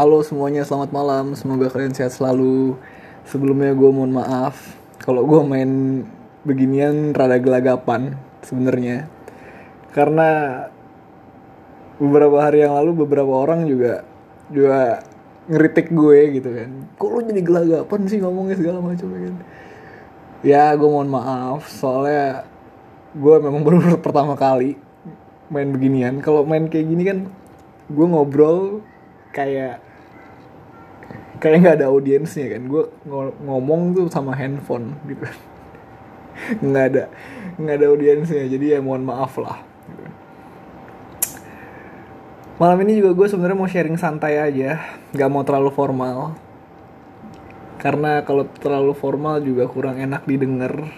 Halo semuanya, selamat malam. Semoga kalian sehat selalu. Sebelumnya gue mohon maaf kalau gue main beginian rada gelagapan sebenarnya. Karena beberapa hari yang lalu beberapa orang juga juga ngeritik gue gitu kan. Kok lu jadi gelagapan sih ngomongnya segala macam kan. Ya gue mohon maaf soalnya gue memang baru pertama kali main beginian. Kalau main kayak gini kan gue ngobrol kayak kayak nggak ada audiensnya kan. Gue ngomong tuh sama handphone gitu. Nggak ada nggak ada audiensnya. Jadi ya mohon maaf lah. Malam ini juga gue sebenarnya mau sharing santai aja. Nggak mau terlalu formal. Karena kalau terlalu formal juga kurang enak didengar.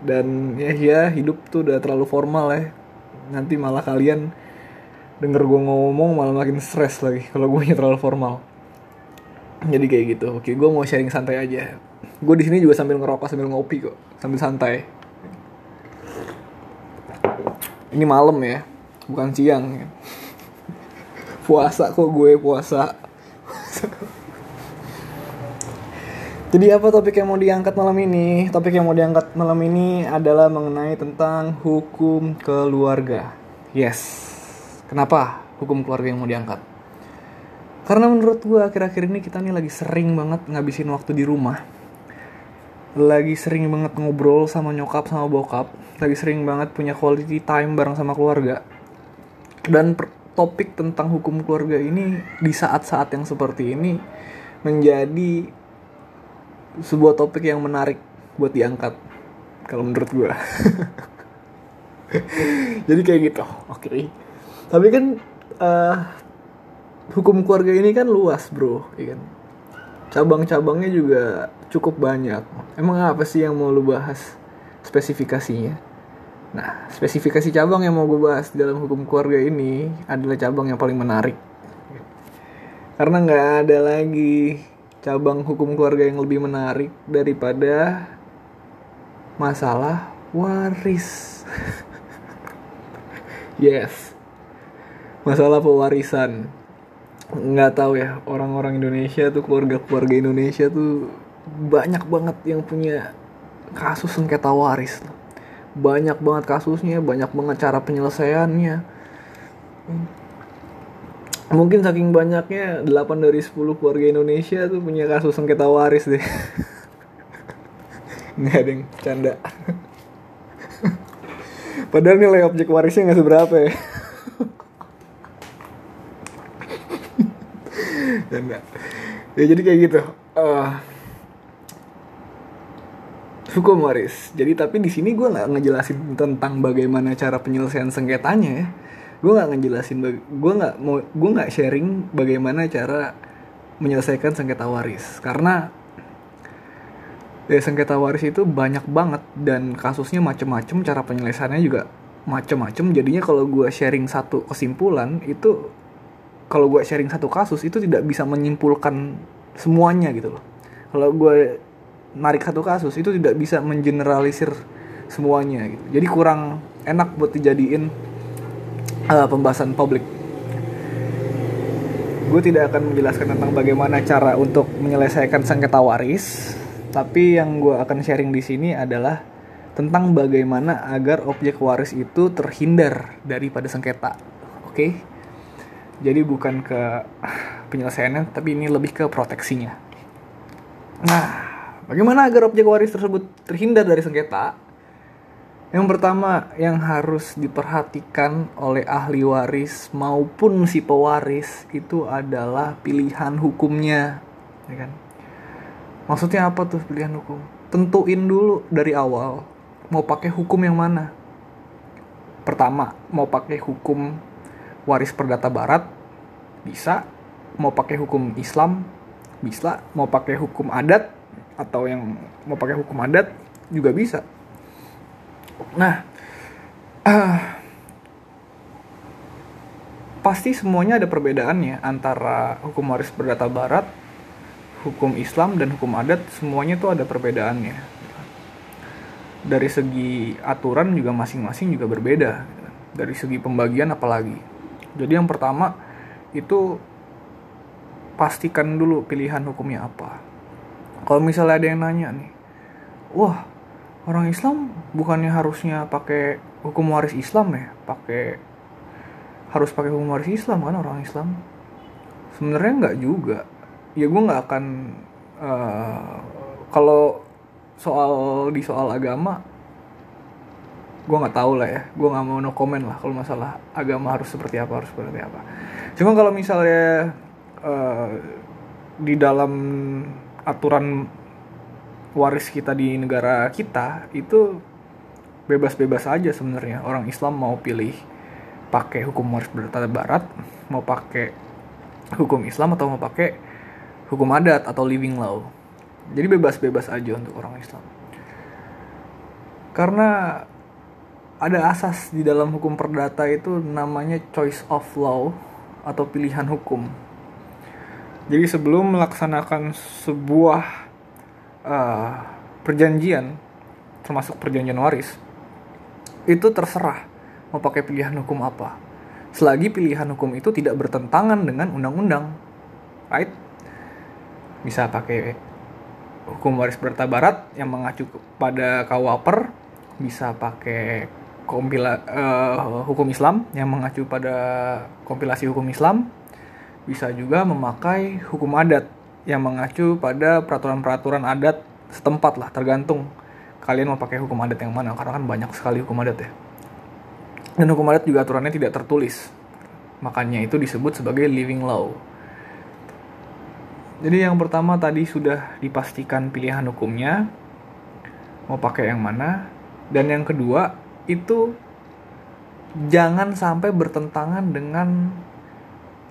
Dan ya ya hidup tuh udah terlalu formal ya. Nanti malah kalian denger gue ngomong malah makin stres lagi kalau gue terlalu formal jadi kayak gitu. Oke gue mau sharing santai aja. Gue di sini juga sambil ngerokok sambil ngopi kok. Sambil santai. Ini malam ya. Bukan siang ya. puasa kok gue puasa. Jadi apa topik yang mau diangkat malam ini? Topik yang mau diangkat malam ini adalah mengenai tentang hukum keluarga. Yes. Kenapa hukum keluarga yang mau diangkat karena menurut gue akhir-akhir ini kita nih lagi sering banget ngabisin waktu di rumah. Lagi sering banget ngobrol sama nyokap sama bokap. Lagi sering banget punya quality time bareng sama keluarga. Dan topik tentang hukum keluarga ini di saat-saat yang seperti ini menjadi sebuah topik yang menarik buat diangkat. Kalau menurut gue. Jadi kayak gitu. Oke. Okay. Tapi kan uh, hukum keluarga ini kan luas bro ya kan? Cabang-cabangnya juga cukup banyak. Emang apa sih yang mau lu bahas spesifikasinya? Nah spesifikasi cabang yang mau gue bahas dalam hukum keluarga ini adalah cabang yang paling menarik. Karena nggak ada lagi cabang hukum keluarga yang lebih menarik daripada masalah waris. Yes. Masalah pewarisan nggak tahu ya orang-orang Indonesia tuh keluarga-keluarga Indonesia tuh banyak banget yang punya kasus sengketa waris. Banyak banget kasusnya banyak banget cara penyelesaiannya. Mungkin saking banyaknya 8 dari 10 keluarga Indonesia tuh punya kasus sengketa waris deh. Nggak ada yang canda. Padahal nilai objek warisnya nggak seberapa ya Enggak. ya jadi kayak gitu. Uh, hukum waris jadi tapi di sini gue nggak ngejelasin tentang bagaimana cara penyelesaian sengketanya ya. Gue nggak ngejelasin gue nggak mau gue nggak sharing bagaimana cara menyelesaikan sengketa waris. Karena ya sengketa waris itu banyak banget dan kasusnya macem-macem cara penyelesaiannya juga macem-macem. Jadinya kalau gue sharing satu kesimpulan itu kalau gue sharing satu kasus itu tidak bisa menyimpulkan semuanya gitu loh. Kalau gue narik satu kasus itu tidak bisa mengeneralisir semuanya gitu. Jadi kurang enak buat dijadiin uh, pembahasan publik. Gue tidak akan menjelaskan tentang bagaimana cara untuk menyelesaikan sengketa waris tapi yang gue akan sharing di sini adalah tentang bagaimana agar objek waris itu terhindar daripada sengketa. Oke? okay? Jadi bukan ke penyelesaiannya tapi ini lebih ke proteksinya. Nah bagaimana agar objek waris tersebut terhindar dari sengketa? Yang pertama yang harus diperhatikan oleh ahli waris maupun si pewaris itu adalah pilihan hukumnya ya kan? Maksudnya apa tuh pilihan hukum? Tentuin dulu dari awal mau pakai hukum yang mana. Pertama mau pakai hukum waris perdata barat bisa. Mau pakai hukum Islam bisa. Mau pakai hukum adat atau yang mau pakai hukum adat juga bisa. Nah uh, pasti semuanya ada perbedaannya antara hukum waris perdata barat hukum Islam dan hukum adat. Semuanya tuh ada perbedaannya. Dari segi aturan juga masing-masing juga berbeda. Dari segi pembagian apalagi jadi yang pertama itu pastikan dulu pilihan hukumnya apa. Kalau misalnya ada yang nanya nih wah orang Islam bukannya harusnya pakai hukum waris Islam ya? Pakai harus pakai hukum waris Islam kan orang Islam? Sebenarnya nggak juga. Ya gue nggak akan uh, kalau soal di soal agama gue nggak tahu lah ya. Gue nggak mau no comment lah kalau masalah agama harus seperti apa harus seperti apa. Cuma kalau misalnya uh, di dalam aturan waris kita di negara kita itu bebas-bebas aja sebenarnya. Orang Islam mau pilih pakai hukum waris berdasar barat mau pakai hukum Islam atau mau pakai hukum adat atau living law. Jadi bebas-bebas aja untuk orang Islam. Karena ada asas di dalam hukum perdata itu namanya choice of law atau pilihan hukum. Jadi sebelum melaksanakan sebuah uh, perjanjian, termasuk perjanjian waris, itu terserah mau pakai pilihan hukum apa. Selagi pilihan hukum itu tidak bertentangan dengan undang-undang, right? Bisa pakai hukum waris berta barat yang mengacu pada KUHP, bisa pakai kompila uh, hukum Islam yang mengacu pada kompilasi hukum Islam bisa juga memakai hukum adat yang mengacu pada peraturan-peraturan adat setempat lah tergantung kalian mau pakai hukum adat yang mana karena kan banyak sekali hukum adat ya. Dan hukum adat juga aturannya tidak tertulis makanya itu disebut sebagai living law. Jadi yang pertama tadi sudah dipastikan pilihan hukumnya mau pakai yang mana dan yang kedua itu jangan sampai bertentangan dengan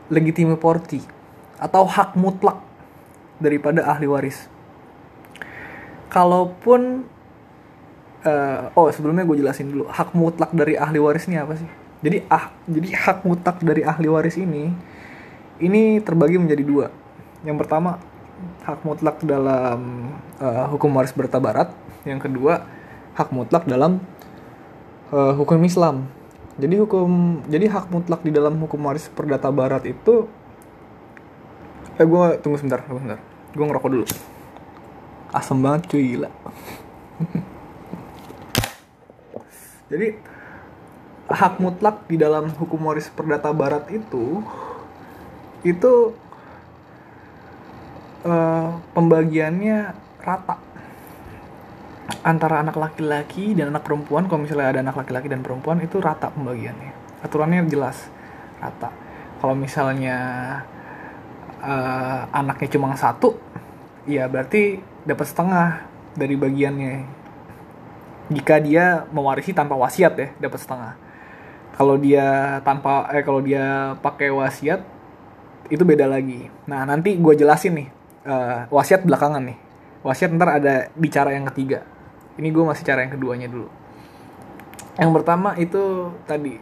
legitime porti atau hak mutlak daripada ahli waris. Kalaupun uh, oh sebelumnya gue jelasin dulu hak mutlak dari ahli waris ini apa sih? Jadi ah jadi hak mutlak dari ahli waris ini ini terbagi menjadi dua. Yang pertama hak mutlak dalam uh, hukum waris berta barat. Yang kedua hak mutlak dalam uh, hukum Islam. Jadi hukum jadi hak mutlak di dalam hukum waris perdata barat itu eh gue tunggu sebentar, tunggu sebentar. Gue ngerokok dulu. Asem banget cuy gila. jadi hak mutlak di dalam hukum waris perdata barat itu itu uh, pembagiannya rata antara anak laki-laki dan anak perempuan kalau misalnya ada anak laki-laki dan perempuan itu rata pembagiannya. Aturannya jelas rata. Kalau misalnya uh, anaknya cuma satu ya berarti dapat setengah dari bagiannya. Jika dia mewarisi tanpa wasiat ya dapat setengah. Kalau dia tanpa eh kalau dia pakai wasiat itu beda lagi. Nah nanti gue jelasin nih uh, wasiat belakangan nih. Wasiat ntar ada bicara yang ketiga ini gue masih cara yang keduanya dulu. Yang pertama itu tadi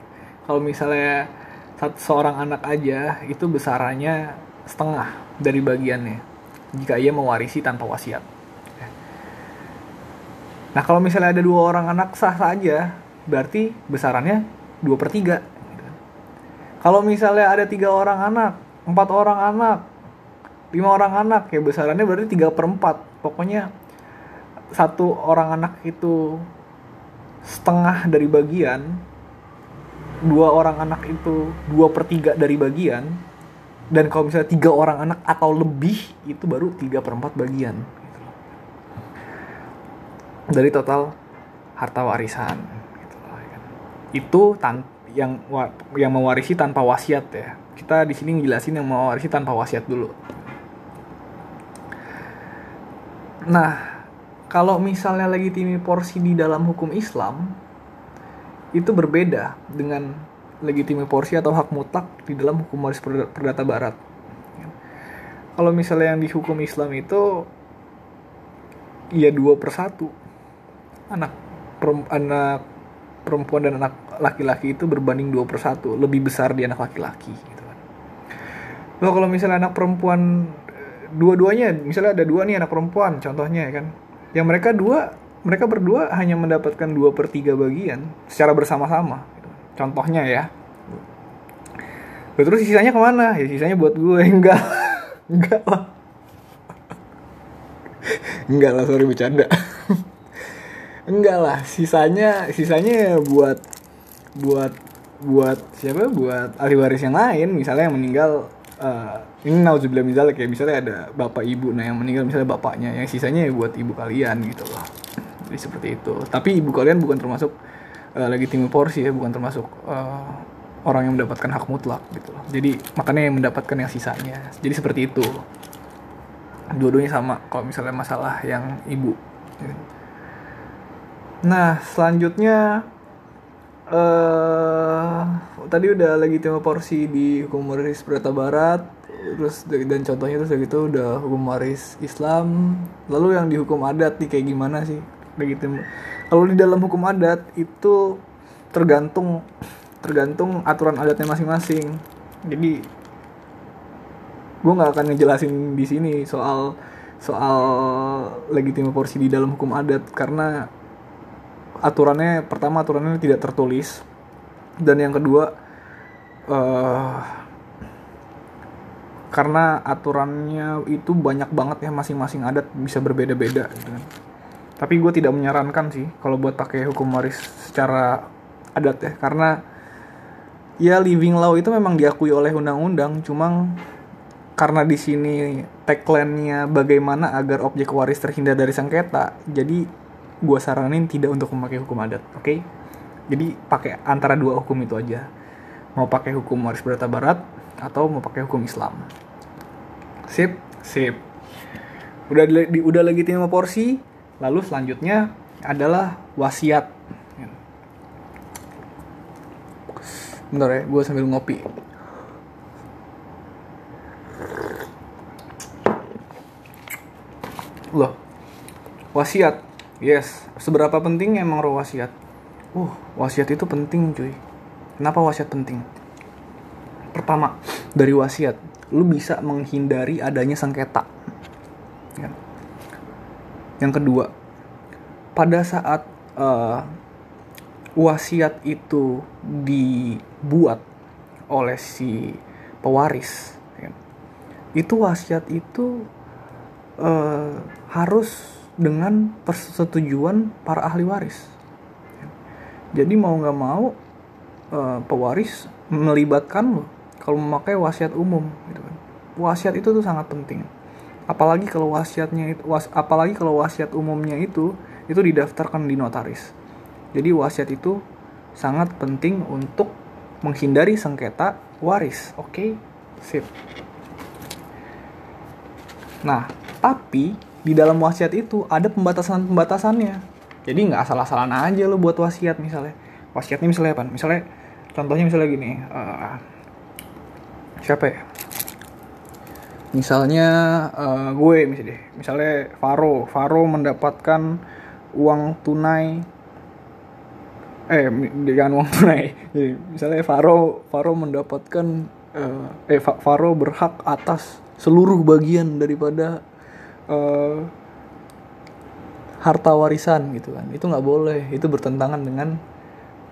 kalau misalnya satu seorang anak aja itu besarannya setengah dari bagiannya jika ia mewarisi tanpa wasiat. Nah kalau misalnya ada dua orang anak sah saja berarti besarannya dua per tiga. Kalau misalnya ada tiga orang anak empat orang anak lima orang anak ya besarannya berarti tiga per empat. Pokoknya satu orang anak itu setengah dari bagian dua orang anak itu dua per tiga dari bagian dan kalau misalnya tiga orang anak atau lebih itu baru tiga per empat bagian. Dari total harta warisan. Itu tan yang yang mewarisi tanpa wasiat ya. Kita di sini ngejelasin yang mewarisi tanpa wasiat dulu. Nah kalau misalnya legitimi porsi di dalam hukum Islam itu berbeda dengan legitimi porsi atau hak mutlak di dalam hukum waris perdata barat. Kalau misalnya yang di hukum Islam itu ya dua per satu anak anak perempuan dan anak laki-laki itu berbanding dua per satu lebih besar di anak laki-laki gitu kan. Kalau misalnya anak perempuan dua-duanya misalnya ada dua nih anak perempuan contohnya ya kan yang mereka dua mereka berdua hanya mendapatkan dua per tiga bagian secara bersama-sama. Contohnya ya. Terus sisanya ke mana? Ya sisanya buat gue. Enggak. Enggak lah. Enggak lah sorry bercanda. Enggak lah. Sisanya sisanya buat buat buat siapa? Buat ahli waris yang lain. Misalnya yang meninggal uh, ini nauzubillah misalnya kayak misalnya ada bapak ibu nah yang meninggal misalnya bapaknya yang sisanya ya buat ibu kalian gitu loh jadi seperti itu. Tapi ibu kalian bukan termasuk uh, legitimate porsi ya bukan termasuk uh, orang yang mendapatkan hak mutlak gitu loh jadi makanya yang mendapatkan yang sisanya. Jadi seperti itu. Dua-duanya sama kalau misalnya masalah yang ibu. Nah selanjutnya uh, tadi udah lagi tema porsi di hukum waris Berata Barat terus dan contohnya terus gitu udah hukum waris Islam. Lalu yang dihukum adat nih kayak gimana sih? Legitim kalau di dalam hukum adat itu tergantung tergantung aturan adatnya masing-masing. Jadi gue nggak akan ngejelasin di sini soal soal legitim porsi di dalam hukum adat karena aturannya pertama aturannya tidak tertulis dan yang kedua uh, karena aturannya itu banyak banget ya masing-masing adat bisa berbeda-beda gitu kan. Tapi gue tidak menyarankan sih kalau buat pakai hukum waris secara adat ya karena ya living law itu memang diakui oleh undang-undang cuma karena di sini tagline-nya bagaimana agar objek waris terhindar dari sengketa jadi gue saranin tidak untuk memakai hukum adat oke? Okay? jadi pakai antara dua hukum itu aja. Mau pakai hukum waris berata barat atau mau pakai hukum Islam. Sip? Sip. Udah di, udah lagi lima porsi lalu selanjutnya adalah wasiat. Bentar ya gue sambil ngopi. Loh wasiat Yes, seberapa penting emang roh wasiat? Uh, wasiat itu penting cuy. Kenapa wasiat penting? Pertama, dari wasiat, lu bisa menghindari adanya sengketa. Ya. Yang kedua, pada saat uh, wasiat itu dibuat oleh si pewaris, ya, itu wasiat itu uh, harus dengan persetujuan para ahli waris. Jadi mau nggak mau uh, pewaris melibatkan lo kalau memakai wasiat umum gitu kan. Wasiat itu tuh sangat penting. Apalagi kalau wasiatnya itu was, apalagi kalau wasiat umumnya itu itu didaftarkan di notaris. Jadi wasiat itu sangat penting untuk menghindari sengketa waris. Oke, okay? sip. Nah, tapi di dalam wasiat itu ada pembatasan-pembatasannya. Jadi nggak asal-asalan aja lo buat wasiat misalnya. Wasiatnya misalnya apa? Misalnya contohnya misalnya gini. Uh, siapa ya? Misalnya uh, gue misalnya, misalnya Faro, Faro mendapatkan uang tunai eh jangan uang tunai. Jadi misalnya Faro Faro mendapatkan uh, eh Faro berhak atas seluruh bagian daripada uh, harta warisan gitu kan. Itu nggak boleh. Itu bertentangan dengan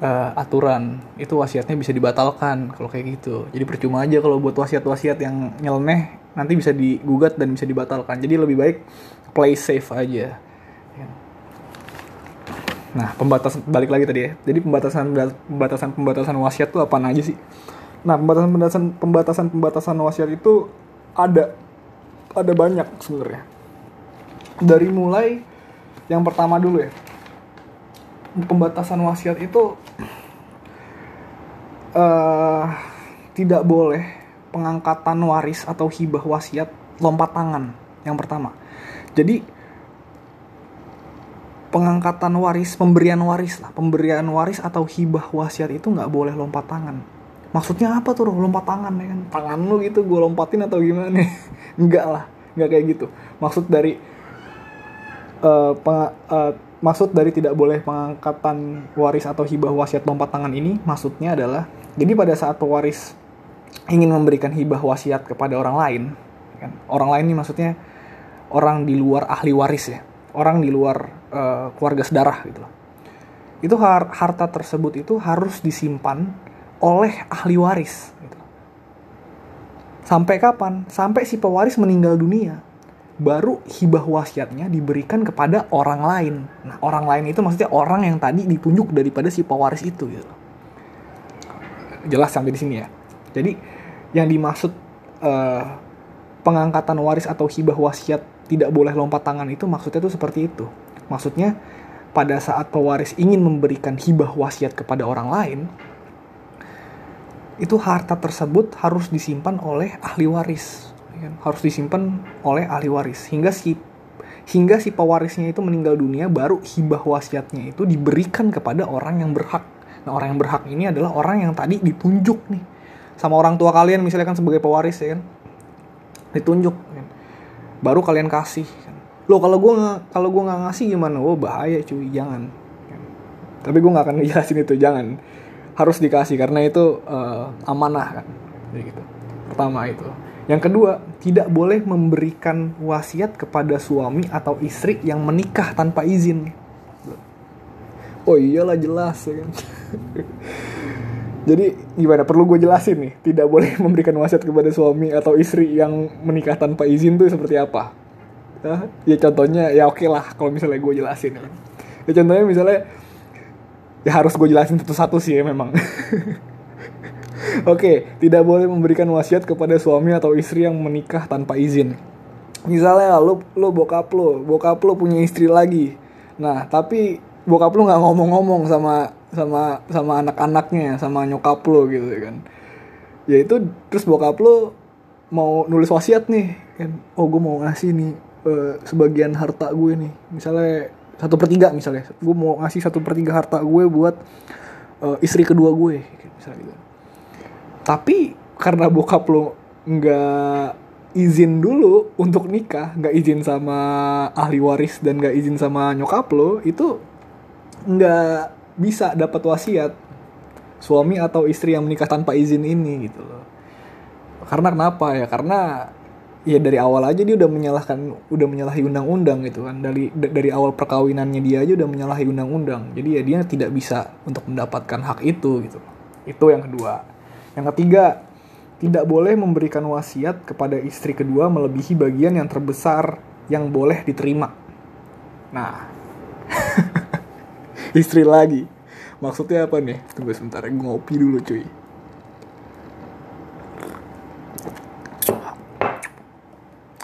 uh, aturan. Itu wasiatnya bisa dibatalkan kalau kayak gitu. Jadi percuma aja kalau buat wasiat-wasiat yang nyeleneh nanti bisa digugat dan bisa dibatalkan. Jadi lebih baik play safe aja. Ya. nah pembatasan balik lagi tadi ya. Jadi pembatasan pembatasan pembatasan wasiat tuh apa aja sih? Nah pembatasan pembatasan pembatasan pembatasan wasiat itu ada ada banyak sebenarnya dari mulai yang pertama dulu ya. Pembatasan wasiat itu uh, tidak boleh pengangkatan waris atau hibah wasiat lompat tangan yang pertama. Jadi pengangkatan waris pemberian waris lah. Pemberian waris atau hibah wasiat itu nggak boleh lompat tangan. Maksudnya apa tuh lompat tangan ya kan? Tangan lu gitu gue lompatin atau gimana enggak lah nggak kayak gitu. Maksud dari uh, peng, uh, maksud dari tidak boleh pengangkatan waris atau hibah wasiat lompat tangan ini maksudnya adalah jadi pada saat pewaris ingin memberikan hibah wasiat kepada orang lain kan orang lain ini maksudnya orang di luar ahli waris ya orang di luar uh, keluarga sedarah gitu itu har harta tersebut itu harus disimpan oleh ahli waris gitu. Sampai kapan? Sampai si pewaris meninggal dunia. Baru hibah wasiatnya diberikan kepada orang lain. Nah, orang lain itu maksudnya orang yang tadi ditunjuk daripada si pewaris itu gitu. Jelas sampai di sini ya. Jadi yang dimaksud uh, pengangkatan waris atau hibah wasiat tidak boleh lompat tangan itu maksudnya tuh seperti itu. Maksudnya pada saat pewaris ingin memberikan hibah wasiat kepada orang lain, itu harta tersebut harus disimpan oleh ahli waris kan? harus disimpan oleh ahli waris. Hingga si hingga si pewarisnya itu meninggal dunia baru hibah wasiatnya itu diberikan kepada orang yang berhak. Nah orang yang berhak ini adalah orang yang tadi ditunjuk nih sama orang tua kalian misalnya kan sebagai pewaris ya kan. Ditunjuk kan? baru kalian kasih kan? lo kalau gue kalau gue nggak ngasih gimana? Oh bahaya cuy jangan. Tapi gue nggak akan ngejelasin itu jangan. Harus dikasih karena itu uh, amanah kan. Jadi gitu. Pertama itu yang kedua tidak boleh memberikan wasiat kepada suami atau istri yang menikah tanpa izin. Oh iyalah jelas ya kan? Jadi gimana? Perlu gue jelasin nih tidak boleh memberikan wasiat kepada suami atau istri yang menikah tanpa izin tuh seperti apa? Ya contohnya ya oke okay lah kalau misalnya gue jelasin ya, kan. ya contohnya misalnya ya harus gue jelasin satu-satu sih ya memang Oke, tidak boleh memberikan wasiat kepada suami atau istri yang menikah tanpa izin. Misalnya lo lo bokap lo, bokap lo punya istri lagi. Nah, tapi bokap lo nggak ngomong-ngomong sama sama sama anak-anaknya, sama nyokap lo gitu kan. Ya itu terus bokap lo mau nulis wasiat nih kan. Oh, gue mau ngasih nih uh, sebagian harta gue nih. Misalnya satu per tiga misalnya gue mau ngasih satu per tiga harta gue buat uh, istri kedua gue misalnya gitu tapi karena bokap lo nggak izin dulu untuk nikah nggak izin sama ahli waris dan nggak izin sama nyokap lo itu nggak bisa dapat wasiat suami atau istri yang menikah tanpa izin ini gitu loh. Karena kenapa ya? Karena ya dari awal aja dia udah menyalahkan udah menyalahi undang-undang gitu kan. Dari dari awal perkawinannya dia aja udah menyalahi undang-undang. Jadi ya dia tidak bisa untuk mendapatkan hak itu gitu. Itu yang kedua yang ketiga tidak boleh memberikan wasiat kepada istri kedua melebihi bagian yang terbesar yang boleh diterima. Nah istri lagi. Maksudnya apa nih? Tunggu sebentar gue ngopi dulu cuy.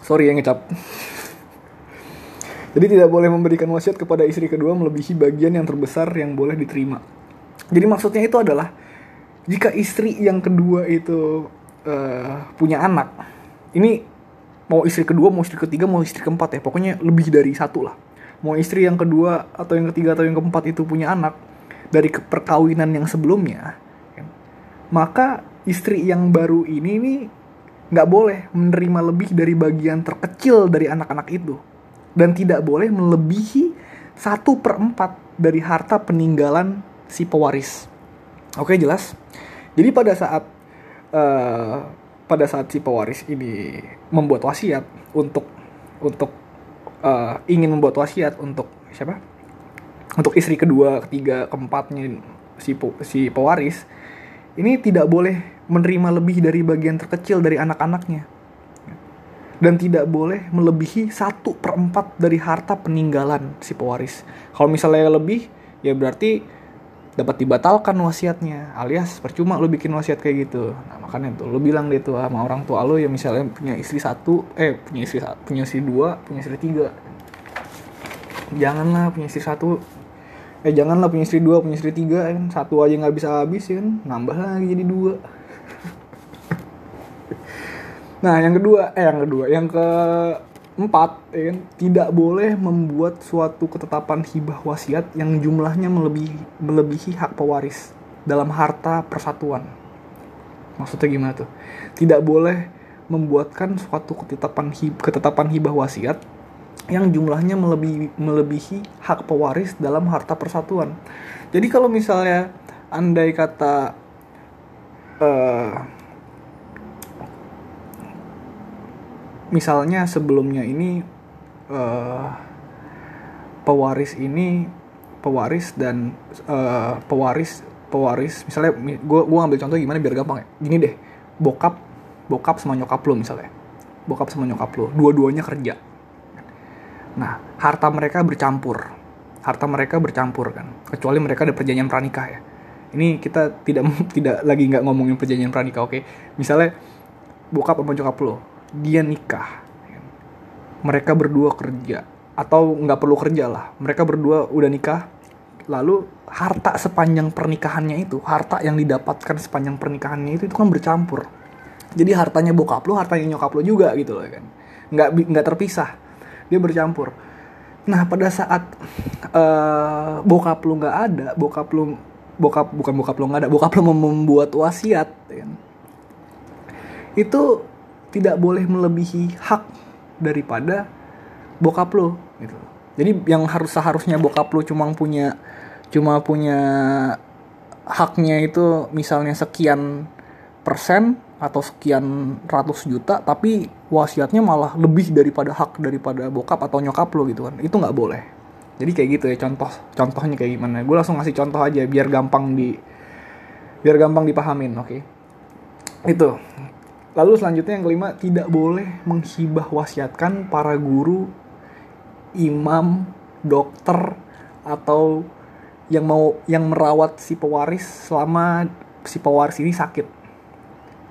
Sorry ya ngecap. Jadi tidak boleh memberikan wasiat kepada istri kedua melebihi bagian yang terbesar yang boleh diterima. Jadi maksudnya itu adalah jika istri yang kedua itu uh, punya anak ini mau istri kedua mau istri ketiga mau istri keempat ya pokoknya lebih dari satu lah mau istri yang kedua atau yang ketiga atau yang keempat itu punya anak dari perkawinan yang sebelumnya maka istri yang baru ini nih nggak boleh menerima lebih dari bagian terkecil dari anak-anak itu dan tidak boleh melebihi satu per empat dari harta peninggalan si pewaris. Oke jelas. Jadi pada saat uh, pada saat si pewaris ini membuat wasiat untuk untuk uh, ingin membuat wasiat untuk siapa? Untuk istri kedua, ketiga, keempatnya si si pewaris ini tidak boleh menerima lebih dari bagian terkecil dari anak-anaknya dan tidak boleh melebihi satu per empat dari harta peninggalan si pewaris. Kalau misalnya lebih, ya berarti dapat dibatalkan wasiatnya, alias percuma lo bikin wasiat kayak gitu. Nah makanya tuh lo bilang deh tuh sama orang tua lo ya misalnya punya istri satu, eh punya istri punya istri dua, punya istri tiga. Janganlah punya istri satu, eh janganlah punya istri dua, punya istri tiga kan satu aja nggak bisa habis kan, nambah lagi jadi dua. Nah, yang kedua, eh yang kedua, yang keempat, ya kan, tidak boleh membuat suatu ketetapan hibah wasiat yang jumlahnya melebihi, melebihi hak pewaris dalam harta persatuan. Maksudnya gimana tuh? Tidak boleh membuatkan suatu ketetapan hib, ketetapan hibah wasiat yang jumlahnya melebihi, melebihi hak pewaris dalam harta persatuan. Jadi kalau misalnya andai kata uh, misalnya sebelumnya ini uh, pewaris ini pewaris dan uh, pewaris pewaris misalnya gue gue ambil contoh gimana biar gampang ya. Gini deh bokap bokap sama nyokap lo misalnya. Bokap sama nyokap lo dua-duanya kerja. Nah harta mereka bercampur. Harta mereka bercampur kan kecuali mereka ada perjanjian pranikah ya. Ini kita tidak tidak lagi nggak ngomongin perjanjian pranikah oke? Misalnya bokap sama nyokap lo dia nikah mereka berdua kerja atau nggak perlu kerja lah mereka berdua udah nikah lalu harta sepanjang pernikahannya itu harta yang didapatkan sepanjang pernikahannya itu itu kan bercampur. Jadi hartanya bokap lo hartanya nyokap lo juga gitu loh kan. Nggak nggak terpisah. Dia bercampur. Nah pada saat uh, bokap lo nggak ada bokap lo bokap bukan bokap lo nggak ada bokap lo membuat wasiat kan? itu tidak boleh melebihi hak daripada bokap lo gitu. Jadi yang harus seharusnya bokap lo cuma punya cuma punya haknya itu misalnya sekian persen atau sekian ratus juta tapi wasiatnya malah lebih daripada hak daripada bokap atau nyokap lo gitu kan. Itu nggak boleh. Jadi kayak gitu ya contoh contohnya kayak gimana. Gue langsung ngasih contoh aja biar gampang di biar gampang dipahamin oke? Okay? itu lalu selanjutnya yang kelima tidak boleh menghibah wasiatkan para guru imam dokter atau yang mau yang merawat si pewaris selama si pewaris ini sakit.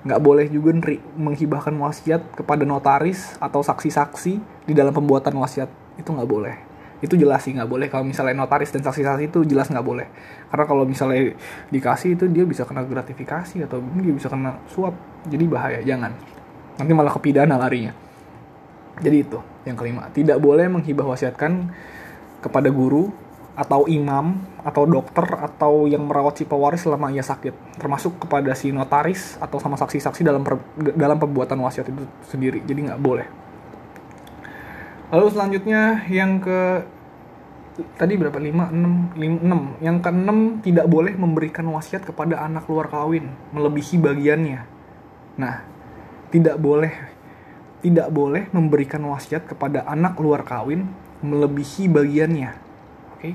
Nggak boleh juga neri menghibahkan wasiat kepada notaris atau saksi-saksi di dalam pembuatan wasiat. Itu nggak boleh itu jelas sih nggak boleh. Kalau misalnya notaris dan saksi-saksi itu jelas nggak boleh. Karena kalau misalnya dikasih itu dia bisa kena gratifikasi atau dia bisa kena suap. Jadi bahaya jangan. Nanti malah kepidana larinya. Jadi itu yang kelima. Tidak boleh menghibah wasiatkan kepada guru atau imam atau dokter atau yang merawat si pewaris selama ia sakit. Termasuk kepada si notaris atau sama saksi-saksi dalam per, dalam pembuatan wasiat itu sendiri. Jadi nggak boleh lalu selanjutnya yang ke tadi berapa lima enam enam yang keenam tidak boleh memberikan wasiat kepada anak luar kawin melebihi bagiannya nah tidak boleh tidak boleh memberikan wasiat kepada anak luar kawin melebihi bagiannya Oke. Okay?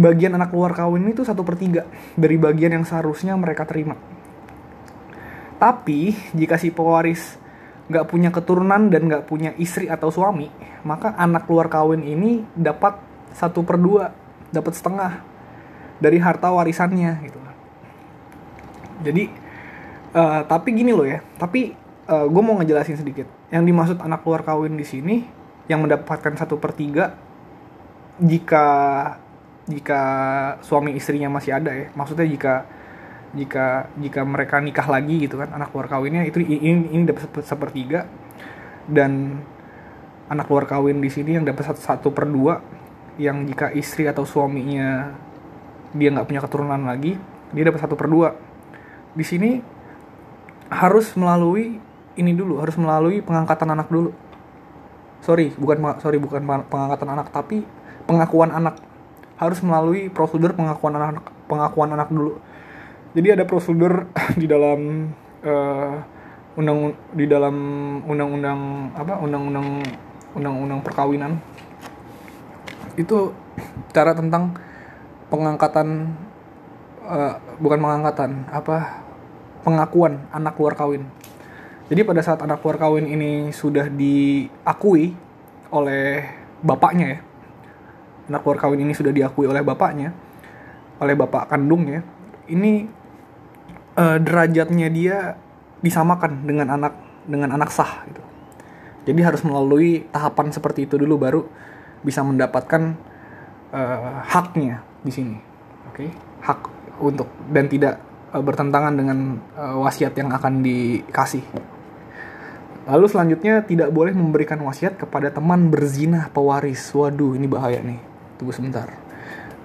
Bagian anak luar kawin itu satu per tiga dari bagian yang seharusnya mereka terima. Tapi jika si pewaris nggak punya keturunan dan nggak punya istri atau suami, maka anak luar kawin ini dapat satu per dua, dapat setengah dari harta warisannya gitu. Jadi, uh, tapi gini loh ya, tapi uh, eh, gue mau ngejelasin sedikit. Yang dimaksud anak luar kawin di sini yang mendapatkan satu per tiga jika jika suami istrinya masih ada ya maksudnya jika jika jika mereka nikah lagi gitu kan anak luar kawinnya itu ini ini dapat sepertiga. Dan anak luar kawin di sini yang dapat satu, per dua yang jika istri atau suaminya dia nggak punya keturunan lagi dia dapat satu per dua. Di sini harus melalui ini dulu harus melalui pengangkatan anak dulu. Sorry bukan sorry bukan pengangkatan anak tapi pengakuan anak. Harus melalui prosedur pengakuan anak pengakuan anak dulu jadi ada prosedur di dalam uh, undang di dalam undang-undang apa undang-undang undang-undang perkawinan. Itu cara tentang pengangkatan uh, bukan pengangkatan apa pengakuan anak luar kawin. Jadi pada saat anak luar kawin ini sudah diakui oleh bapaknya ya anak luar kawin ini sudah diakui oleh bapaknya, oleh bapak kandungnya, ini uh, derajatnya dia disamakan dengan anak dengan anak sah gitu. Jadi harus melalui tahapan seperti itu dulu baru bisa mendapatkan uh, haknya di sini. Oke, okay? hak untuk dan tidak uh, bertentangan dengan uh, wasiat yang akan dikasih. Lalu selanjutnya tidak boleh memberikan wasiat kepada teman berzinah pewaris. Waduh, ini bahaya nih tunggu sebentar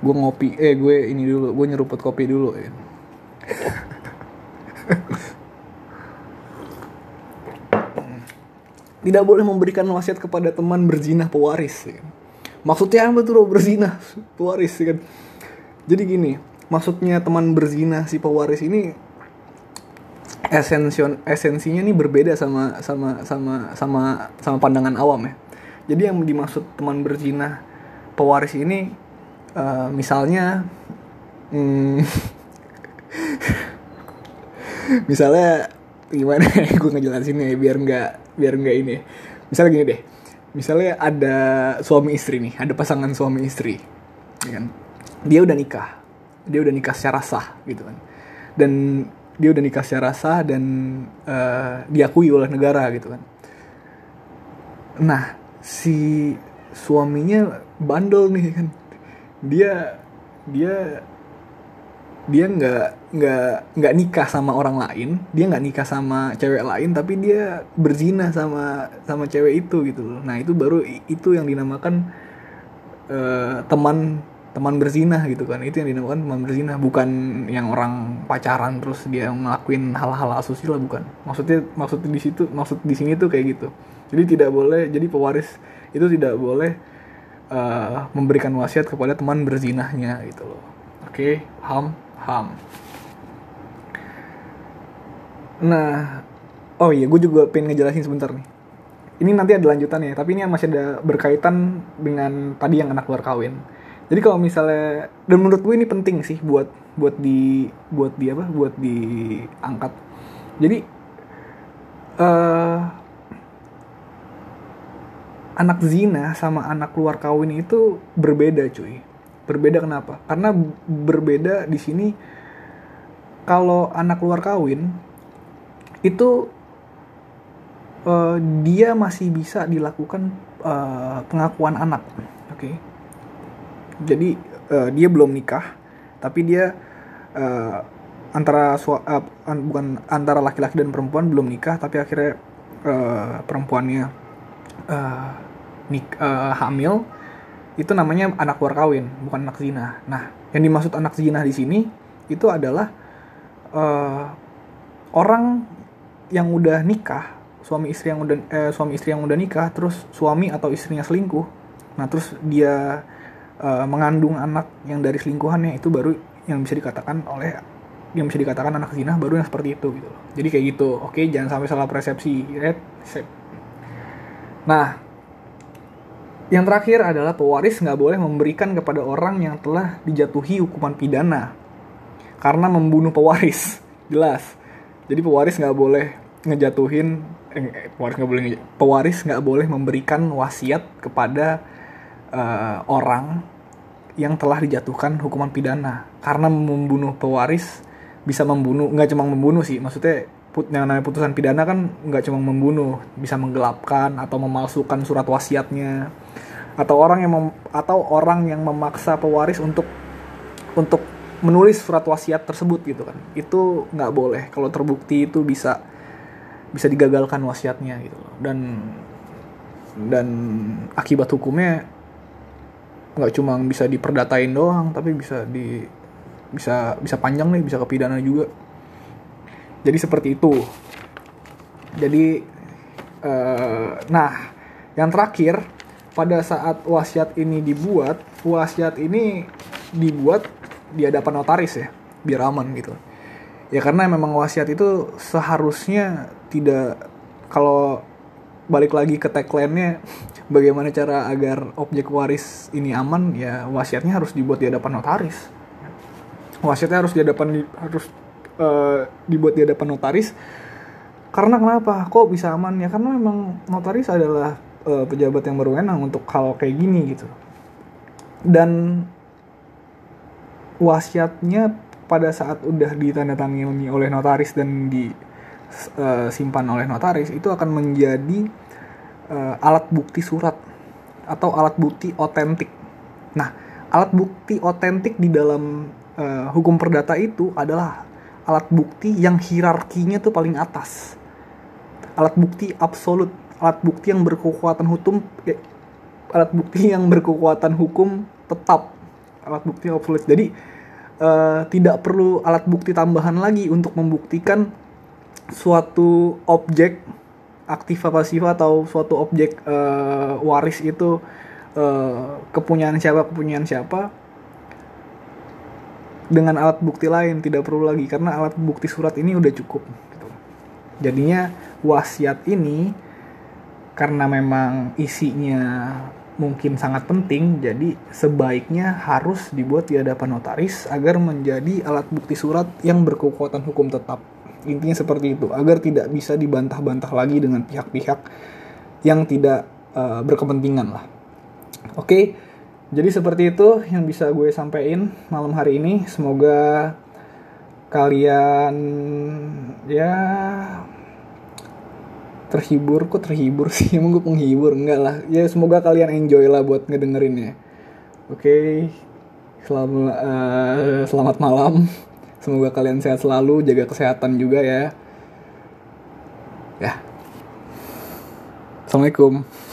gue ngopi eh gue ini dulu gue nyeruput kopi dulu ya tidak boleh memberikan wasiat kepada teman berzinah pewaris ya. maksudnya apa tuh berzinah pewaris ya kan? Jadi gini maksudnya teman berzinah si pewaris ini esension esensinya nih berbeda sama sama sama sama sama pandangan awam ya. Jadi yang dimaksud teman berzinah pewaris ini uh, misalnya hmm, misalnya gimana? Gue ngejelasinnya ya biar nggak biar nggak ini. Misalnya gini deh. Misalnya ada suami istri nih ada pasangan suami istri ya kan? Dia udah nikah. Dia udah nikah secara sah gitu kan? Dan dia udah nikah secara sah dan uh, diakui oleh negara gitu kan? Nah si suaminya bandel nih kan? Dia dia dia nggak nggak nggak nikah sama orang lain dia nggak nikah sama cewek lain tapi dia berzina sama sama cewek itu gitu loh. Nah itu baru itu yang dinamakan uh, teman teman berzina gitu kan. Itu yang dinamakan teman berzina bukan yang orang pacaran terus dia ngelakuin hal-hal asusila bukan. Maksudnya maksudnya di situ maksud di sini tuh kayak gitu. Jadi tidak boleh jadi pewaris itu tidak boleh uh, memberikan wasiat kepada teman berzinahnya gitu loh. Oke ham HAM. Nah, oh iya, gue juga pengen ngejelasin sebentar nih. Ini nanti ada lanjutannya, tapi ini masih ada berkaitan dengan tadi yang anak luar kawin. Jadi kalau misalnya, dan menurut gue ini penting sih buat buat di buat di apa, buat diangkat. Jadi uh, anak zina sama anak luar kawin itu berbeda cuy Berbeda kenapa? Karena berbeda di sini kalau anak luar kawin itu uh, dia masih bisa dilakukan uh, pengakuan anak. Oke. Okay? Jadi uh, dia belum nikah, tapi dia uh, antara uh, bukan antara laki-laki dan perempuan belum nikah, tapi akhirnya uh, perempuannya uh, nik uh, hamil itu namanya anak luar kawin, bukan anak zina. Nah, yang dimaksud anak zina di sini itu adalah uh, orang yang udah nikah, suami istri yang udah eh, suami istri yang udah nikah, terus suami atau istrinya selingkuh. Nah, terus dia uh, mengandung anak yang dari selingkuhannya itu baru yang bisa dikatakan oleh yang bisa dikatakan anak zina baru yang seperti itu gitu. Jadi kayak gitu. Oke, jangan sampai salah persepsi. Nah, yang terakhir adalah pewaris nggak boleh memberikan kepada orang yang telah dijatuhi hukuman pidana karena membunuh pewaris. Jelas. Jadi pewaris nggak boleh ngejatuhin eh, pewaris nggak boleh pewaris nggak boleh memberikan wasiat kepada uh, orang yang telah dijatuhkan hukuman pidana karena membunuh pewaris bisa membunuh nggak cuma membunuh sih maksudnya put, yang namanya putusan pidana kan nggak cuma membunuh bisa menggelapkan atau memalsukan surat wasiatnya atau orang yang mem, atau orang yang memaksa pewaris untuk untuk menulis surat wasiat tersebut gitu kan. Itu nggak boleh. Kalau terbukti itu bisa bisa digagalkan wasiatnya gitu dan dan akibat hukumnya nggak cuma bisa diperdatain doang tapi bisa di bisa bisa panjang nih bisa kepidana juga. Jadi seperti itu. Jadi uh, nah yang terakhir pada saat wasiat ini dibuat, wasiat ini dibuat di hadapan notaris ya, biar aman gitu. Ya karena memang wasiat itu seharusnya tidak kalau balik lagi ke tagline-nya bagaimana cara agar objek waris ini aman ya wasiatnya harus dibuat di hadapan notaris. Wasiatnya harus di hadapan harus uh, dibuat di hadapan notaris. Karena kenapa? Kok bisa aman ya? Karena memang notaris adalah uh, pejabat yang berwenang untuk hal kayak gini gitu dan wasiatnya pada saat udah ditandatangani oleh notaris dan disimpan uh, oleh notaris itu akan menjadi uh, alat bukti surat atau alat bukti otentik. Nah, alat bukti otentik di dalam uh, hukum perdata itu adalah alat bukti yang hierarkinya tuh paling atas. Alat bukti absolut alat bukti yang berkekuatan hukum eh, alat bukti yang berkekuatan hukum tetap alat bukti absolut jadi uh, tidak perlu alat bukti tambahan lagi untuk membuktikan suatu objek aktiva pasiva atau suatu objek uh, waris itu uh, kepunyaan siapa kepunyaan siapa dengan alat bukti lain tidak perlu lagi karena alat bukti surat ini udah cukup gitu. jadinya wasiat ini karena memang isinya mungkin sangat penting, jadi sebaiknya harus dibuat di hadapan notaris agar menjadi alat bukti surat yang berkekuatan hukum tetap. intinya seperti itu agar tidak bisa dibantah-bantah lagi dengan pihak-pihak yang tidak uh, berkepentingan lah oke jadi seperti itu yang bisa gue sampaikan malam hari ini semoga kalian ya terhibur kok terhibur sih? Emang gue penghibur? Enggak lah. Ya semoga kalian enjoy lah buat ngedengerinnya oke. Okay. selamat uh, selamat malam. Semoga kalian sehat selalu jaga kesehatan juga ya. Ya. Assalamualaikum